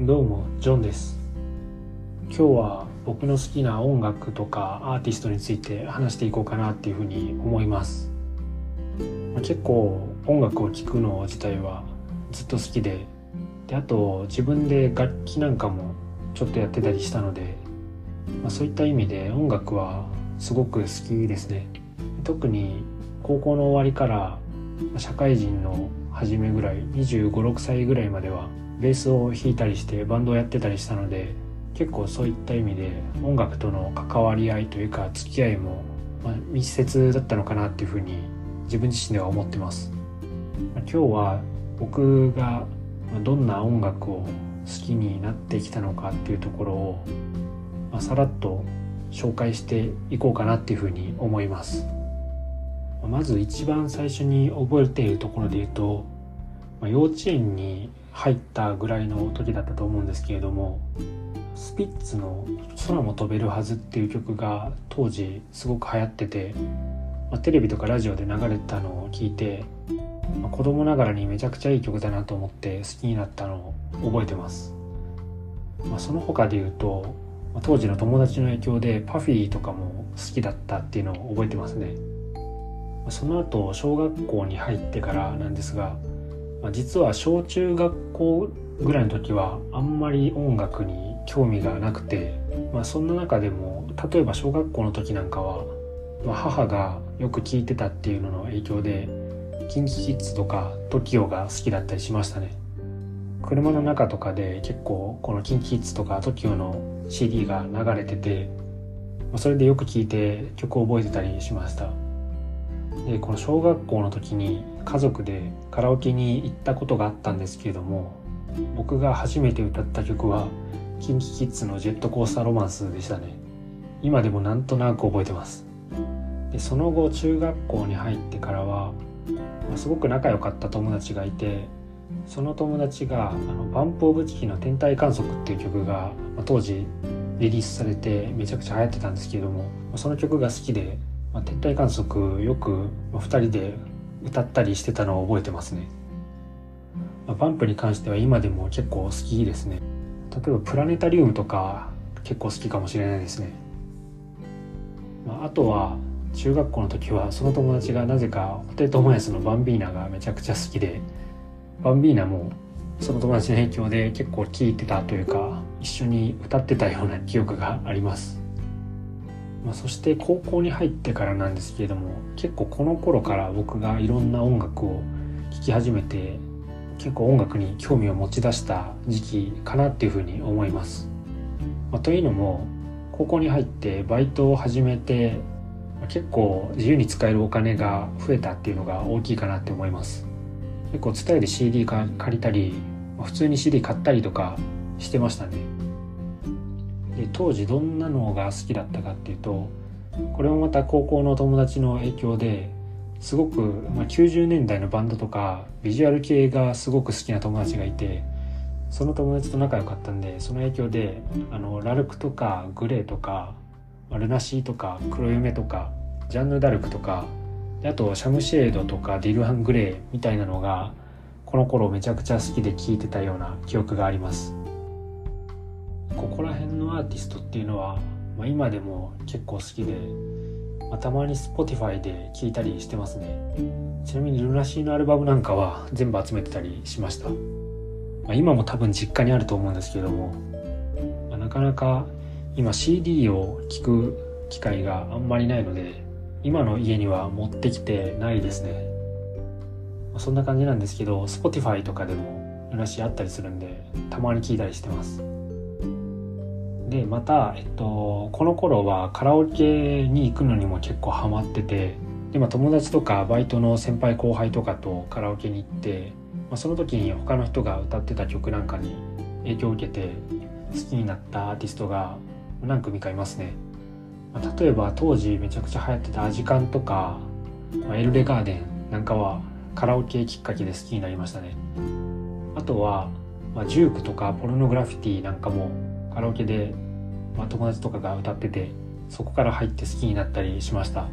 どうもジョンです。今日は僕の好きな音楽とかアーティストについて話していこうかなっていうふうに思います。結構音楽を聴くの自体はずっと好きでであと自分で楽器なんかもちょっとやってたりしたので、まあ、そういった意味で音楽はすごく好きですね。特に高校の終わりから社会人の初めぐらい2 5 6歳ぐらいまではベースを弾いたりしてバンドをやってたりしたので結構そういった意味で音楽との関わり合いというか付き合いも、ま、密接だったのかなっていうふうに自分自身では思ってます。今日は僕がどんな音楽を好きになってきたのかっていうところを、ま、さらっと紹介していこうかなっていうふうに思います。まず一番最初に覚えているところで言うと、まあ、幼稚園に入ったぐらいの時だったと思うんですけれどもスピッツの「空も飛べるはず」っていう曲が当時すごく流行ってて、まあ、テレビとかラジオで流れたのを聞いて、まあ、子供ながらにめちゃくちゃいい曲だなと思って好きになったのを覚えてます、まあ、その他で言うと、ま、当時の友達の影響で Puffy とかも好きだったっていうのを覚えてますね。その後小学校に入ってからなんですがまあ、実は小中学校ぐらいの時はあんまり音楽に興味がなくて、まあ、そんな中でも例えば小学校の時なんかは、まあ、母がよく聴いてたっていうのの影響で KinKiKids とか TOKIO が好きだったりしましたね。車の中とかで結構この KinKiKids とか TOKIO の CD が流れてて、ま、それでよく聴いて曲を覚えてたりしました。でこの小学校の時に家族でカラオケに行ったことがあったんですけれども僕が初めて歌った曲は KinKiKids の「ジェットコースターロマンス」でしたね。今でもなんとなく覚えてます。でその後中学校に入ってからは、ま、すごく仲良かった友達がいてその友達があのバンプ・オブ・チキの「天体観測」っていう曲が、まあ、当時リリースされてめちゃくちゃ流行ってたんですけれどもその曲が好きでまあ、天体観測よく2人で歌ったりしてたのを覚えてますね、まあ、バンプに関しては今でも結構好きですね。例えばプラネタリウムとか結構好きかもしれないですね、まあ、あとは中学校の時はその友達がなぜか布袋寅泰のバンビーナがめちゃくちゃ好きでバンビーナもその友達の影響で結構聴いてたというか一緒に歌ってたような記憶があります。まあ、そして高校に入ってからなんですけれども結構この頃から僕がいろんな音楽を聴き始めて結構音楽に興味を持ち出した時期かなっていうふうに思います。まあ、というのも高校に入ってバイトを始めて結構自由に使えるお金が増えたっていうのが大きいかなって思います。結構伝えで CD 借りたり普通に CD 買ったりとかしてましたね。で当時どんなのが好きだったかっていうとこれもまた高校の友達の影響ですごく、まあ、90年代のバンドとかビジュアル系がすごく好きな友達がいてその友達と仲良かったんでその影響であのラルクとかグレーとかルナシーとか黒夢とかジャンヌ・ダルクとかあとシャムシェードとかディルハン・グレーみたいなのがこの頃めちゃくちゃ好きで聴いてたような記憶があります。ここら辺のアーティストっていうのは、まあ、今でも結構好きで、まあ、たまに Spotify で聴いたりしてますね。ちなみにルナシーのアルバムなんかは全部集めてたりしました、まあ、今も多分実家にあると思うんですけども、まあ、なかなか今 CD を聴く機会があんまりないので今の家には持ってきてないですね、まあ、そんな感じなんですけど Spotify とかでもルナシーあったりするんでたまに聴いたりしてます。でまた、えっと、この頃はカラオケに行くのにも結構ハマっててで、まあ、友達とかバイトの先輩後輩とかとカラオケに行って、まあ、その時に他の人が歌ってた曲なんかに影響を受けて好きになったアーティストが何組かいますね、まあ、例えば当時めちゃくちゃ流行ってたアジカンとか、まあ、エルレガーデンなんかはカラオケきっかけで好きになりましたね。あとは、まあ、ジュークとかポルノグラフィティなんかもカラオケで、まあ、友達とかが歌っててそこから入って好きになったりしました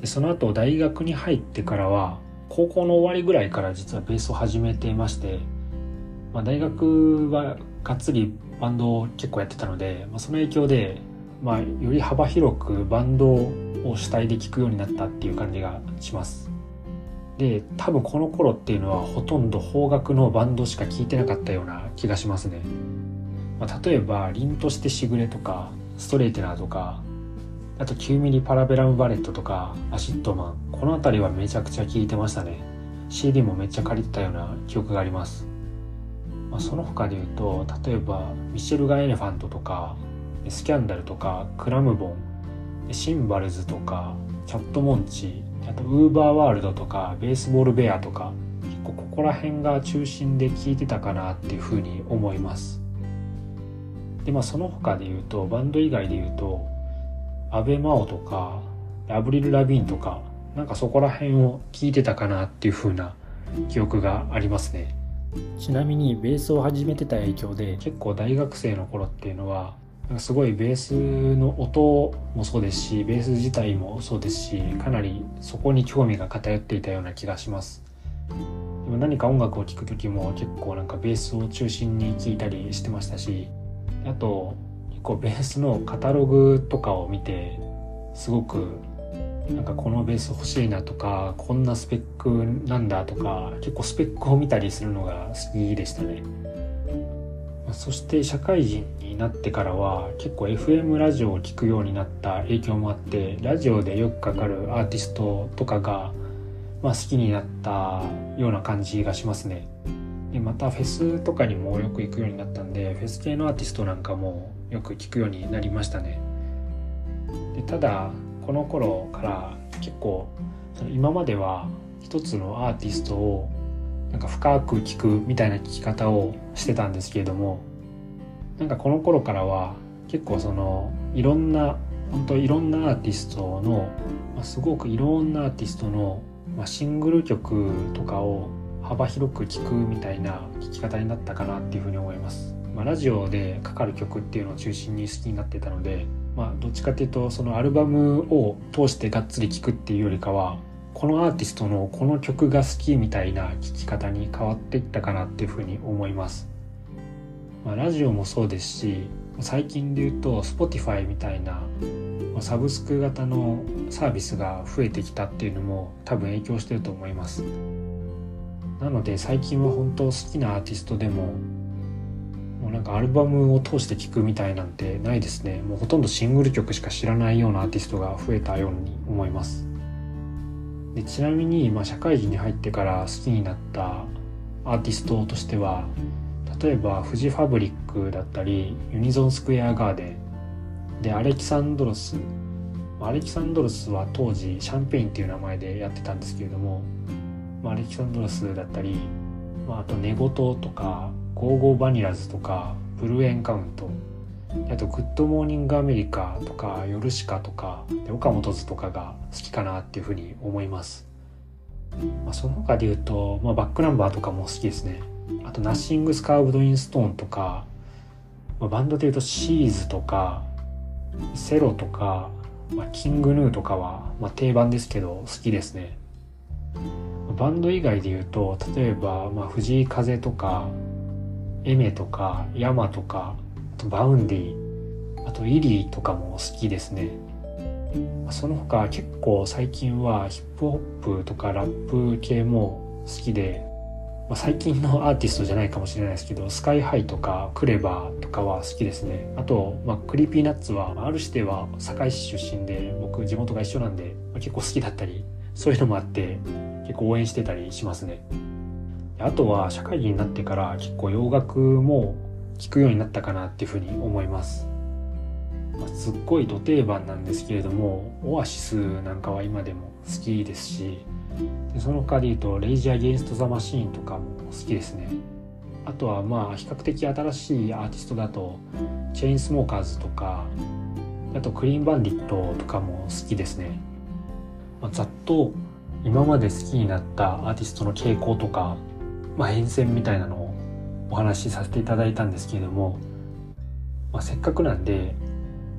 でその後大学に入ってからは高校の終わりぐらいから実はベースを始めていましてまあ、大学はがっつりバンドを結構やってたので、まあ、その影響で、まあ、より幅広くバンドを主体で聴くようになったっていう感じがします。で多分この頃っていうのはほとんど邦楽のバンドしか聴いてなかったような気がしますね。まあ、例えば「凛としてしぐれ」とか「ストレーテナー」とかあと9mm Parabellum Bullet とか ACIDMAN。この辺りはめちゃくちゃ聴いてましたね。CD もめっちゃ借りてたような記憶があります、まあ、その他で言うと例えば Michelle Gun Elephant とか SCANDAL とかクラムボン Cymbals とかチャットモンチーあと UVERworld とか Base Ball Bear とか結構ここら辺が中心で聴いてたかなっていうふうに思います。でまあその他で言うとバンド以外で言うと阿部真央とかアブリル・ラビーンとかなんかそこら辺を聞いてたかなっていう風な記憶がありますね。ちなみにベースを始めてた影響で結構大学生の頃っていうのはすごいベースの音もそうですしベース自体もそうですしかなりそこに興味が偏っていたような気がします。でも何か音楽を聴く時も結構なんかベースを中心に聴いたりしてましたしあと構ベースのカタログとかを見てすごくなんかこのベース欲しいなとかこんなスペックなんだとか結構スペックを見たりするのが好きでしたね。そして社会人になってからは結構 FM ラジオを聴くようになった影響もあってラジオでよくかかるアーティストとかが、まあ、好きになったような感じがしますね。でまたフェスとかにもよく行くようになったんでフェス系のアーティストなんかもよく聞くようになりましたね。でただこの頃から結構今までは一つのアーティストをなんか深く聞くみたいな聞き方をしてたんですけれどもなんかこの頃からは結構そのいろんな本当いろんなアーティストの、まあ、すごくいろんなアーティストの、まあ、シングル曲とかを幅広く聴くみたいな聴き方になったかなっていうふうに思います。まあ、ラジオでかかる曲っていうのを中心に好きになってたので、まあ、どっちかっていうとそのアルバムを通してがっつり聴くっていうよりかはこのアーティストのこの曲が好きみたいな聴き方に変わっていったかなっていうふうに思います。まあ、ラジオもそうですし最近で言うと Spotify みたいなサブスク型のサービスが増えてきたっていうのも多分影響してると思います。なので最近は本当好きなアーティストでももうなんかアルバムを通して聴くみたいなんてないですね。もうほとんどシングル曲しか知らないようなアーティストが増えたように思います。でちなみに、まあ、社会人に入ってから好きになったアーティストとしては例えばフジファブリックだったりユニゾンスクエアガーデン。でアレキサンドロス。Alexandros は当時 Champagne っていう名前でやってたんですけれどもまあ、 Alexandros だったり、まあ、あとねごととか go!go!vanillas とか BLUE ENCOUNT。あとグッドモーニングアメリカとかヨルシカとかで岡本図とかが好きかなっていうふうに思います、まあ、その他で言うと、まあ、バックナンバーとかも好きですね。あと Nothing's Carved In Stone とか、まあ、バンドで言うとシーズとか cero とか、まあ、 King Gnu とかは、まあ、定番ですけど好きですね。バンド以外で言うと例えば、まあ、藤井風とか Aimer とか yama とかあと Vaundy あと iri とかも好きですね。その他結構最近はヒップホップとかラップ系も好きで、まあ、最近のアーティストじゃないかもしれないですけど SKY-HI とか KREVA とかは好きですね。あと、まあ、 Creepy Nuts は R-指定は堺市出身で僕地元が一緒なんで、まあ、結構好きだったりそういうのもあって結構応援してたりしますね。あとは社会人になってから結構洋楽も聴くようになったかなっていうふうに思います。まあ、すっごいド定番なんですけれどもオアシスなんかは今でも好きですしでその他で言うとレイジ・アゲインスト・ザ・マシーンとかも好きですね。あとはまあ比較的新しいアーティストだとチェインスモーカーズとかあとクリーンバンディットとかも好きですね。まあ、ざっと今まで好きになったアーティストの傾向とか、まあ、変遷みたいなのをお話しさせていただいたんですけれども、まあ、せっかくなんで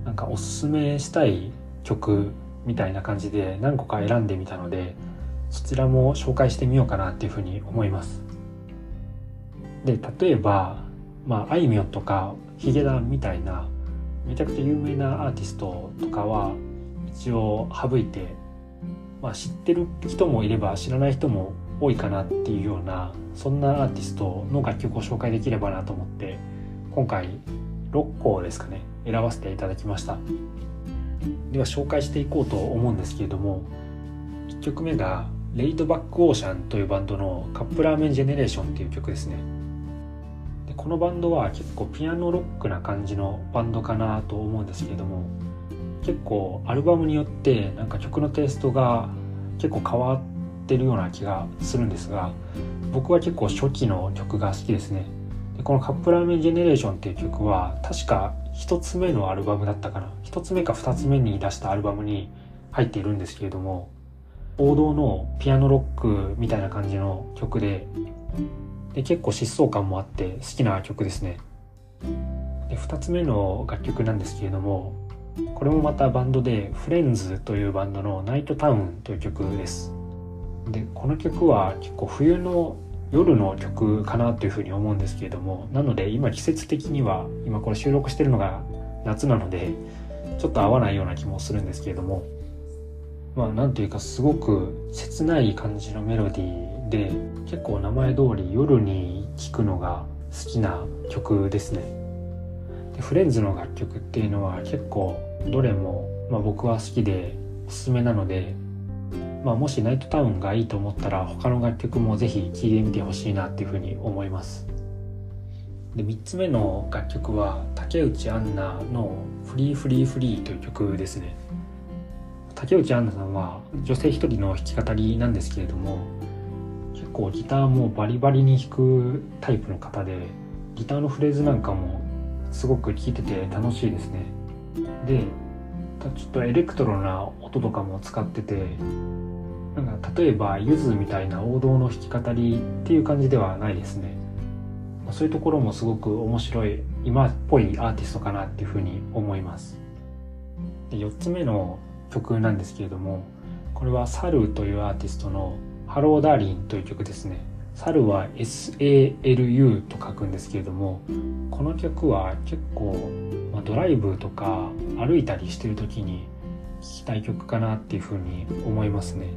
なんかおすすめしたい曲みたいな感じで何個か選んでみたのでそちらも紹介してみようかなっていうふうに思います。で例えば、まあ、あいみょんとかヒゲダンみたいなめちゃくちゃ有名なアーティストとかは一応省いて、まあ、知ってる人もいれば知らない人も多いかなっていうようなそんなアーティストの楽曲を紹介できればなと思って今回6個ですかね選ばせていただきました。では紹介していこうと思うんですけれども1曲目がレイドバックオーシャンというバンドのカップラーメンジェネレーションっていう曲ですね。でこのバンドは結構ピアノロックな感じのバンドかなと思うんですけれども結構アルバムによってなんか曲のテイストが結構変わってるような気がするんですが僕は結構初期の曲が好きですね。でこのカップラーメンジェネレーションっていう曲は確か1つ目のアルバムだったかな。1つ目か2つ目に出したアルバムに入っているんですけれども王道のピアノロックみたいな感じの曲でで結構疾走感もあって好きな曲ですね。で2つ目の楽曲なんですけれどもこれもまたバンドでフレンズというバンドのナイトタウンという曲です。でこの曲は結構冬の夜の曲かなというふうに思うんですけれどもなので今季節的には今これ収録してるのが夏なのでちょっと合わないような気もするんですけれどもまあなんというかすごく切ない感じのメロディーで結構名前通り夜に聴くのが好きな曲ですね。でフレンズの楽曲っていうのは結構どれも、まあ、僕は好きでおすすめなので、まあ、もしナイトタウンがいいと思ったら他の楽曲もぜひ聴いてみてほしいなっていうふうに思います。で3つ目の楽曲は竹内杏奈の「フリーフリーフリー」という曲ですね。竹内杏奈さんは女性一人の弾き語りなんですけれども結構ギターもバリバリに弾くタイプの方でギターのフレーズなんかもすごく聴いてて楽しいですね。でちょっとエレクトロな音とかも使っててなんか例えばゆずみたいな王道の弾き語りっていう感じではないですね。そういうところもすごく面白い今っぽいアーティストかなっていうふうに思います。で4つ目の曲なんですけれどもこれは SALU というアーティストの「Hello Darling」という曲ですね。 SALU は SALU と書くんですけれどもこの曲は結構、まあ、ドライブとか歩いたりしてる時に聴きたい曲かなっていうふうに思いますね。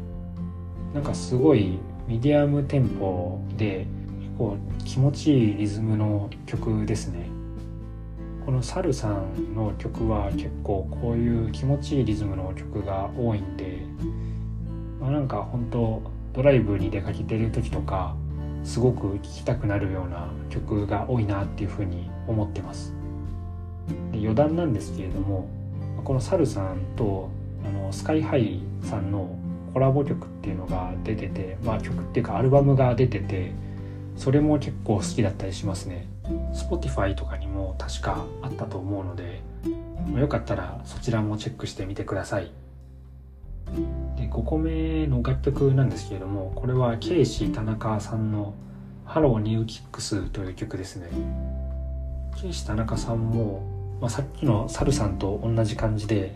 なんかすごいミディアムテンポで結構気持ちいいリズムの曲ですね。このサルさんの曲は結構こういう気持ちいいリズムの曲が多いんで、まあ、なんか本当ドライブに出かけてる時とかすごく聴きたくなるような曲が多いなっていうふうに思ってます。で余談なんですけれどもこのサルさんとあのスカイハイさんのコラボ曲っていうのが出ててまあ曲っていうかアルバムが出ててそれも結構好きだったりしますね。Spotify とかにも確かあったと思うので、よかったらそちらもチェックしてみてください。で5個目の楽曲なんですけれどもこれは Keishi Tanaka さんの「Hello New Kicks」という曲ですね。 Keishi Tanaka さんも、まあ、さっきの SALU さんと同じ感じで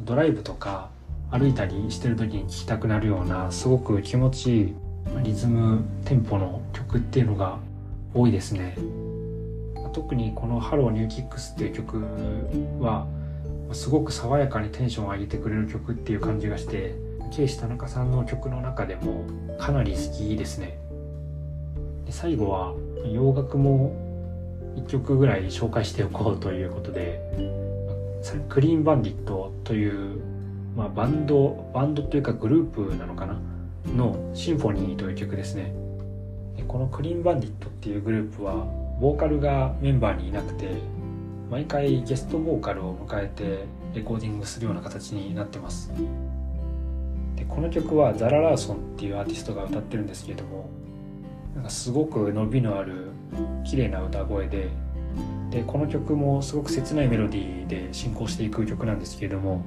ドライブとか歩いたりしてる時に聴きたくなるようなすごく気持ちいいリズムテンポの曲っていうのが多いですね。特にこの「Hello New Kicks」っていう曲はすごく爽やかにテンションを上げてくれる曲っていう感じがしてケイシ田中さんの曲の中でもかなり好きですね。で最後は洋楽も1曲ぐらい紹介しておこうということでクリーンバンディットという、まあ、バンドバンドというかグループなのかな？のシンフォニーという曲ですね。このクリーンバンディットっていうグループはボーカルがメンバーにいなくて毎回ゲストボーカルを迎えてレコーディングするような形になってます。でこの曲はザラ・ラーソンっていうアーティストが歌ってるんですけれどもなんかすごく伸びのある綺麗な歌声ででこの曲もすごく切ないメロディーで進行していく曲なんですけれども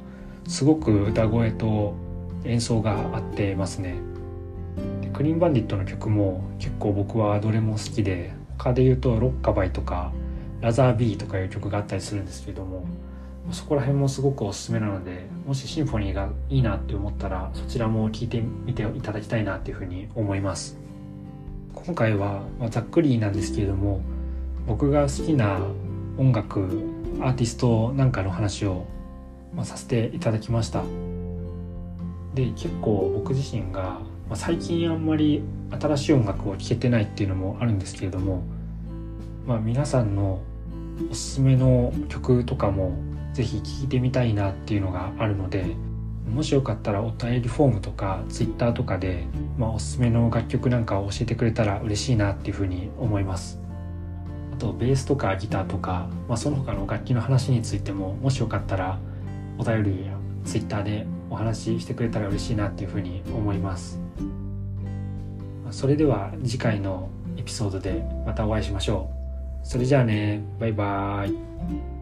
すごく歌声と演奏が合ってますね。でクリーンバンディットの曲も結構僕はどれも好きで他で言うとロッカバイとかラザービーとかいう曲があったりするんですけれどもそこら辺もすごくおすすめなのでもしシンフォニーがいいなって思ったらそちらも聴いてみていただきたいなっていうふうに思います。今回は、まざっくりなんですけれども僕が好きな音楽アーティストなんかの話を、まさせていただきました。で結構僕自身が、ま最近あんまり新しい音楽を聴けてないっていうのもあるんですけれども、まあ、皆さんのおすすめの曲とかも是非聴いてみたいなっていうのがあるのでもしよかったらお便りフォームとか Twitter とかで、まあ、おすすめの楽曲なんかを教えてくれたら嬉しいなっていうふうに思います。あとベースとかギターとか、まあ、その他の楽器の話についてももしよかったらお便りや Twitter でお話ししてくれたら嬉しいなっていうふうに思います。それでは次回のエピソードでまたお会いしましょう。それじゃあね。バイバーイ。